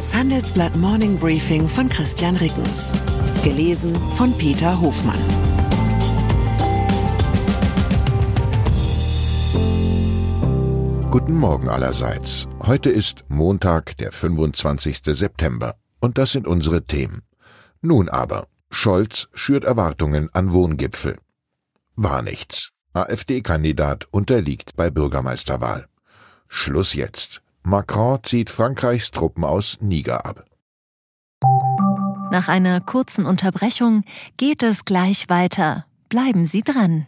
Das Handelsblatt Morning Briefing von Christian Rickens. Gelesen von Peter Hofmann. Guten Morgen allerseits. Heute ist Montag, der 25. September. Und das sind unsere Themen. Nun aber, Scholz schürt Erwartungen an Wohngipfel. War nichts. AfD-Kandidat unterliegt bei Bürgermeisterwahl. Schluss jetzt. Macron zieht Frankreichs Truppen aus Niger ab. Nach einer kurzen Unterbrechung geht es gleich weiter. Bleiben Sie dran.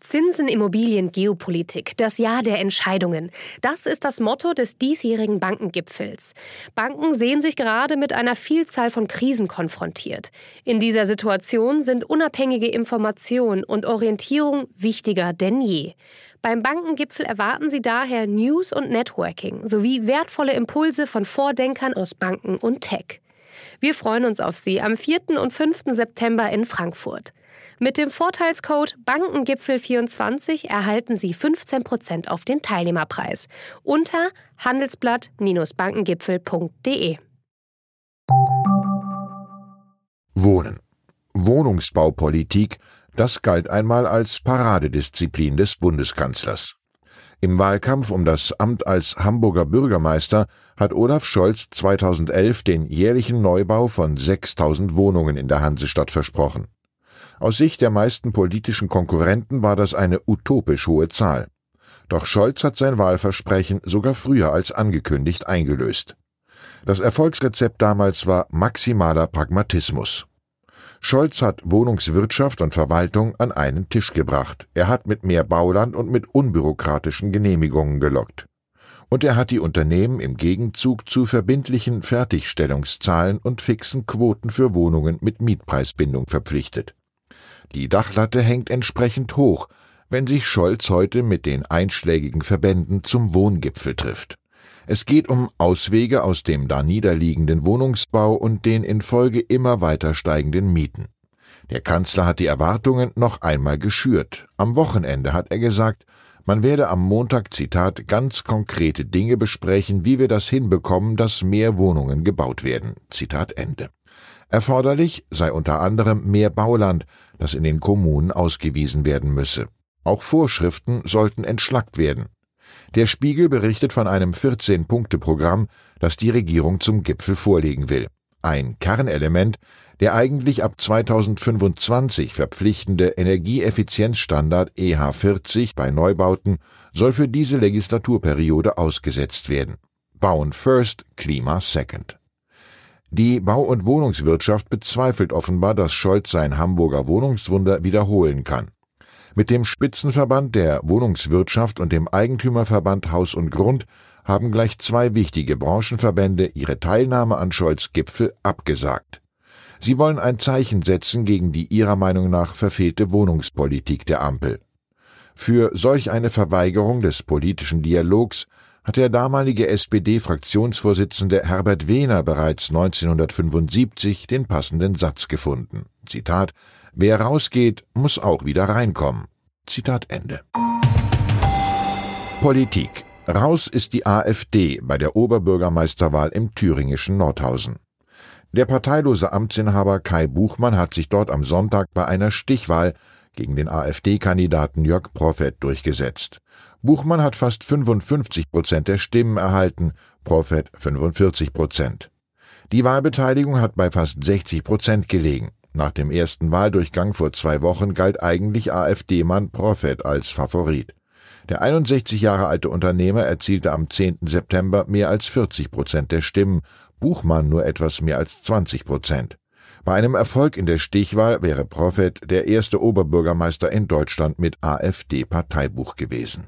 Zinsen, Immobilien, Geopolitik, das Jahr der Entscheidungen. Das ist das Motto des diesjährigen Bankengipfels. Banken sehen sich gerade mit einer Vielzahl von Krisen konfrontiert. In dieser Situation sind unabhängige Information und Orientierung wichtiger denn je. Beim Bankengipfel erwarten Sie daher News und Networking sowie wertvolle Impulse von Vordenkern aus Banken und Tech. Wir freuen uns auf Sie am 4. und 5. September in Frankfurt. Mit dem Vorteilscode Bankengipfel24 erhalten Sie 15% auf den Teilnehmerpreis unter handelsblatt-bankengipfel.de. Wohnen. Wohnungsbaupolitik, das galt einmal als Paradedisziplin des Bundeskanzlers. Im Wahlkampf um das Amt als Hamburger Bürgermeister hat Olaf Scholz 2011 den jährlichen Neubau von 6000 Wohnungen in der Hansestadt versprochen. Aus Sicht der meisten politischen Konkurrenten war das eine utopisch hohe Zahl. Doch Scholz hat sein Wahlversprechen sogar früher als angekündigt eingelöst. Das Erfolgsrezept damals war maximaler Pragmatismus. Scholz hat Wohnungswirtschaft und Verwaltung an einen Tisch gebracht. Er hat mit mehr Bauland und mit unbürokratischen Genehmigungen gelockt. Und er hat die Unternehmen im Gegenzug zu verbindlichen Fertigstellungszahlen und fixen Quoten für Wohnungen mit Mietpreisbindung verpflichtet. Die Dachlatte hängt entsprechend hoch, wenn sich Scholz heute mit den einschlägigen Verbänden zum Wohngipfel trifft. Es geht um Auswege aus dem da niederliegenden Wohnungsbau und den in Folge immer weiter steigenden Mieten. Der Kanzler hat die Erwartungen noch einmal geschürt. Am Wochenende hat er gesagt, man werde am Montag, Zitat, ganz konkrete Dinge besprechen, wie wir das hinbekommen, dass mehr Wohnungen gebaut werden. Zitat Ende. Erforderlich sei unter anderem mehr Bauland, das in den Kommunen ausgewiesen werden müsse. Auch Vorschriften sollten entschlackt werden. Der Spiegel berichtet von einem 14-Punkte-Programm, das die Regierung zum Gipfel vorlegen will. Ein Kernelement, der eigentlich ab 2025 verpflichtende Energieeffizienzstandard EH40 bei Neubauten soll für diese Legislaturperiode ausgesetzt werden. Bauen first, Klima second. Die Bau- und Wohnungswirtschaft bezweifelt offenbar, dass Scholz sein Hamburger Wohnungswunder wiederholen kann. Mit dem Spitzenverband der Wohnungswirtschaft und dem Eigentümerverband Haus und Grund haben gleich zwei wichtige Branchenverbände ihre Teilnahme an Scholz Gipfel abgesagt. Sie wollen ein Zeichen setzen gegen die ihrer Meinung nach verfehlte Wohnungspolitik der Ampel. Für solch eine Verweigerung des politischen Dialogs hat der damalige SPD-Fraktionsvorsitzende Herbert Wehner bereits 1975 den passenden Satz gefunden. Zitat Wer rausgeht, muss auch wieder reinkommen. Zitat Ende. Politik. Raus ist die AfD bei der Oberbürgermeisterwahl im thüringischen Nordhausen. Der parteilose Amtsinhaber Kai Buchmann hat sich dort am Sonntag bei einer Stichwahl gegen den AfD-Kandidaten Jörg Prophet durchgesetzt. Buchmann hat fast 55 Prozent der Stimmen erhalten, Prophet 45 Prozent. Die Wahlbeteiligung hat bei fast 60 Prozent gelegen. Nach dem ersten Wahldurchgang vor zwei Wochen galt eigentlich AfD-Mann Prophet als Favorit. Der 61 Jahre alte Unternehmer erzielte am 10. September mehr als 40 Prozent der Stimmen, Buchmann nur etwas mehr als 20 Prozent. Bei einem Erfolg in der Stichwahl wäre Prophet der erste Oberbürgermeister in Deutschland mit AfD-Parteibuch gewesen.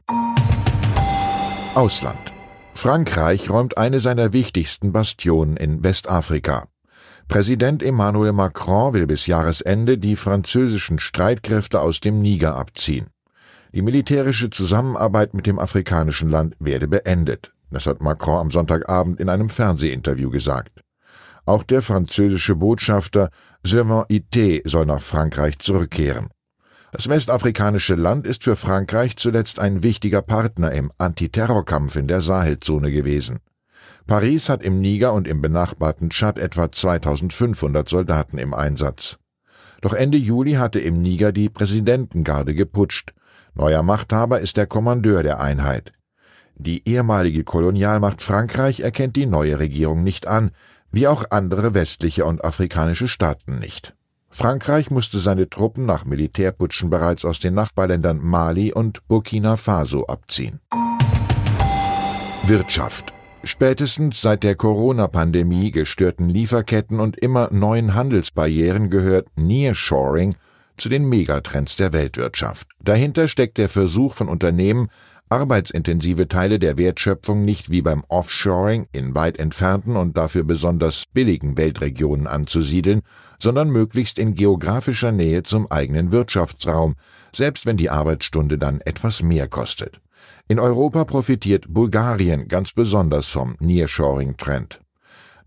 Ausland. Frankreich räumt eine seiner wichtigsten Bastionen in Westafrika. Präsident Emmanuel Macron will bis Jahresende die französischen Streitkräfte aus dem Niger abziehen. Die militärische Zusammenarbeit mit dem afrikanischen Land werde beendet. Das hat Macron am Sonntagabend in einem Fernsehinterview gesagt. Auch der französische Botschafter Sylvain Ité soll nach Frankreich zurückkehren. Das westafrikanische Land ist für Frankreich zuletzt ein wichtiger Partner im Antiterrorkampf in der Sahelzone gewesen. Paris hat im Niger und im benachbarten Tschad etwa 2500 Soldaten im Einsatz. Doch Ende Juli hatte im Niger die Präsidentengarde geputscht. Neuer Machthaber ist der Kommandeur der Einheit. Die ehemalige Kolonialmacht Frankreich erkennt die neue Regierung nicht an, wie auch andere westliche und afrikanische Staaten nicht. Frankreich musste seine Truppen nach Militärputschen bereits aus den Nachbarländern Mali und Burkina Faso abziehen. Wirtschaft Spätestens seit der Corona-Pandemie gestörten Lieferketten und immer neuen Handelsbarrieren gehört Nearshoring zu den Megatrends der Weltwirtschaft. Dahinter steckt der Versuch von Unternehmen, arbeitsintensive Teile der Wertschöpfung nicht wie beim Offshoring in weit entfernten und dafür besonders billigen Weltregionen anzusiedeln, sondern möglichst in geografischer Nähe zum eigenen Wirtschaftsraum, selbst wenn die Arbeitsstunde dann etwas mehr kostet. In Europa profitiert Bulgarien ganz besonders vom Nearshoring-Trend.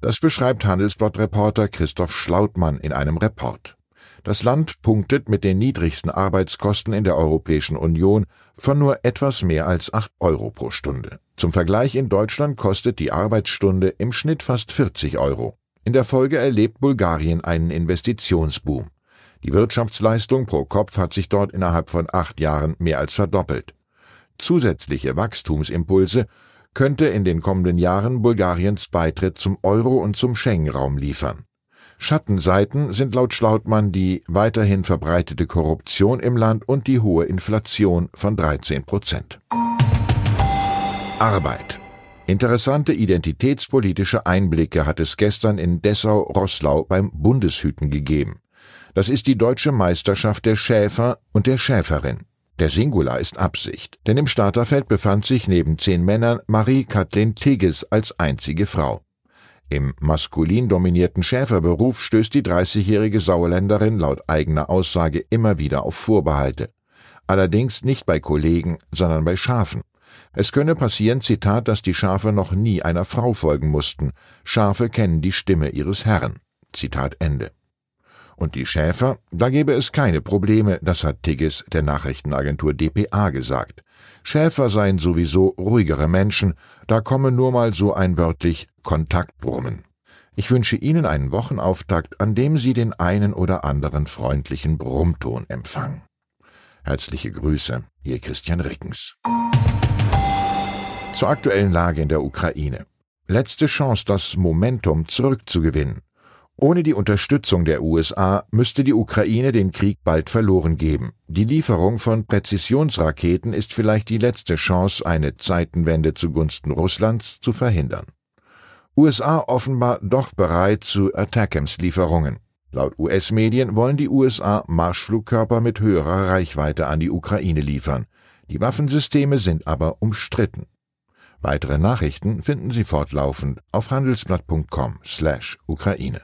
Das beschreibt Handelsblatt-Reporter Christoph Schlautmann in einem Report. Das Land punktet mit den niedrigsten Arbeitskosten in der Europäischen Union von nur etwas mehr als 8 Euro pro Stunde. Zum Vergleich in Deutschland kostet die Arbeitsstunde im Schnitt fast 40 Euro. In der Folge erlebt Bulgarien einen Investitionsboom. Die Wirtschaftsleistung pro Kopf hat sich dort innerhalb von acht Jahren mehr als verdoppelt. Zusätzliche Wachstumsimpulse könnte in den kommenden Jahren Bulgariens Beitritt zum Euro und zum Schengen-Raum liefern. Schattenseiten sind laut Schlautmann die weiterhin verbreitete Korruption im Land und die hohe Inflation von 13 Prozent. Arbeit. Interessante identitätspolitische Einblicke hat es gestern in Dessau-Rosslau beim Bundeshüten gegeben. Das ist die deutsche Meisterschaft der Schäfer und der Schäferin. Der Singular ist Absicht, denn im Starterfeld befand sich neben zehn Männern Marie-Kathleen Tigges als einzige Frau. Im maskulin dominierten Schäferberuf stößt die 30-jährige Sauerländerin laut eigener Aussage immer wieder auf Vorbehalte. Allerdings nicht bei Kollegen, sondern bei Schafen. Es könne passieren, Zitat, dass die Schafe noch nie einer Frau folgen mussten. Schafe kennen die Stimme ihres Herrn. Zitat Ende. Und die Schäfer, da gebe es keine Probleme, das hat Tigges der Nachrichtenagentur dpa gesagt. Schäfer seien sowieso ruhigere Menschen, da komme nur mal so ein wörtlich Kontaktbrummen. Ich wünsche Ihnen einen Wochenauftakt, an dem Sie den einen oder anderen freundlichen Brummton empfangen. Herzliche Grüße, Ihr Christian Rickens. Zur aktuellen Lage in der Ukraine. Letzte Chance, das Momentum zurückzugewinnen. Ohne die Unterstützung der USA müsste die Ukraine den Krieg bald verloren geben. Die Lieferung von Präzisionsraketen ist vielleicht die letzte Chance, eine Zeitenwende zugunsten Russlands zu verhindern. USA offenbar doch bereit zu Attackams-Lieferungen. Laut US-Medien wollen die USA Marschflugkörper mit höherer Reichweite an die Ukraine liefern. Die Waffensysteme sind aber umstritten. Weitere Nachrichten finden Sie fortlaufend auf handelsblatt.com/Ukraine.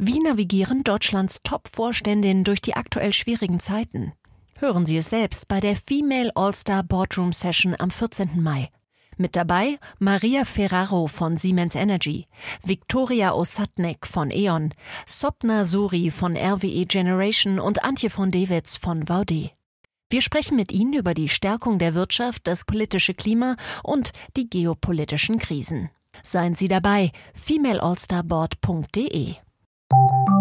Wie navigieren Deutschlands Top-Vorständinnen durch die aktuell schwierigen Zeiten? Hören Sie es selbst bei der Female All-Star Boardroom Session am 14. Mai. Mit dabei Maria Ferraro von Siemens Energy, Viktoria Osatnek von E.ON, Sopna Suri von RWE Generation und Antje von Dewitz von Vaude. Wir sprechen mit Ihnen über die Stärkung der Wirtschaft, das politische Klima und die geopolitischen Krisen. Seien Sie dabei, femaleallstarboard.de. you